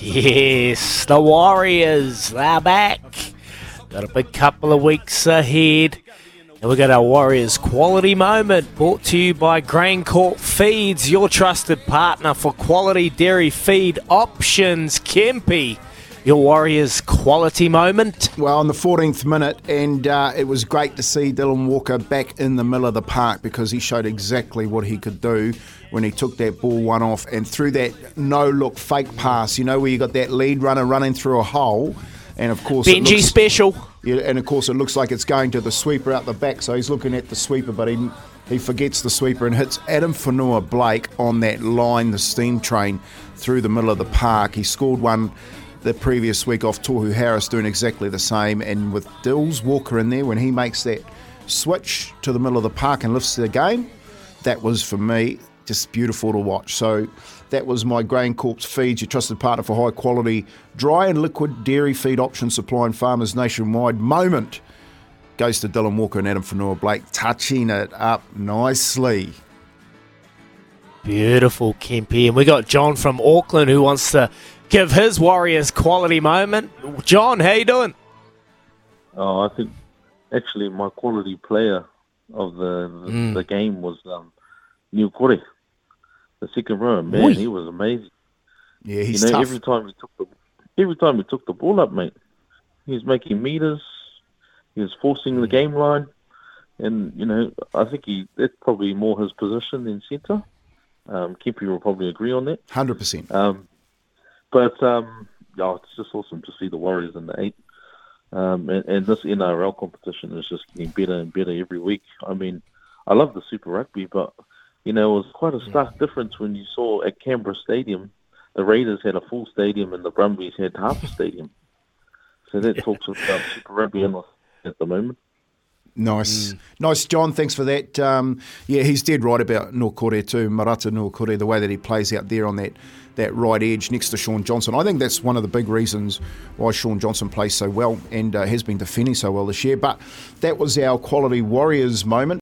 Yes, the Warriors are back. Got a big couple of weeks ahead. And we've got our Warriors Quality Moment brought to you by GrainCorp Feeds, your trusted partner for quality dairy feed options. Kempy your Warriors quality moment. Well, on the 14th minute, and uh, it was great to see Dylan Walker back in the middle of the park because he showed exactly what he could do when he took that ball one off and threw that no look fake pass, you know, where you got that lead runner running through a hole. And of course, Benji looks- special. Yeah, and of course, it looks like it's going to the sweeper out the back. So he's looking at the sweeper, but he he forgets the sweeper and hits Addin Fonua Blake on that line, the steam train, through the middle of the park. He scored one the previous week off Tohu Harris, doing exactly the same. And with Dills Walker in there, when he makes that switch to the middle of the park and lifts the game, that was for me just beautiful to watch. So that was my GrainCorp's Feeds, your trusted partner for high quality dry and liquid dairy feed options supplying farmers nationwide. Moment goes to Dylan Walker and Addin Fonua Blake, touching it up nicely. Beautiful, Kempy. And we got John from Auckland who wants to give his Warriors quality moment. John, how you doing? Oh, I think actually my quality player of the the, Mm. the game was um, Niukore, the second row. Man, Oi. he was amazing. Yeah, he's you know, tough. every time he took the every time he took the ball up, mate, he was making meters. He was forcing Mm. the game line, and you know, I think he that's probably more his position than centre. Um, Kempy will probably agree on that. 100%. Um, but um, yeah, it's just awesome to see the Warriors in the eight. Um, and, and this NRL competition is just getting better and better every week. I mean, I love the Super Rugby, but you know, it was quite a stark difference when you saw at Canberra Stadium, the Raiders had a full stadium and the Brumbies had half a stadium. So that talks about Super Rugby at the moment. Nice. Nice, John. Thanks for that. Um, yeah, he's dead right about Niukore too, Marata Niukore, the way that he plays out there on that, that right edge next to Shaun Johnson. I think that's one of the big reasons why Shaun Johnson plays so well and uh, has been defending so well this year. But that was our Quality Warriors moment.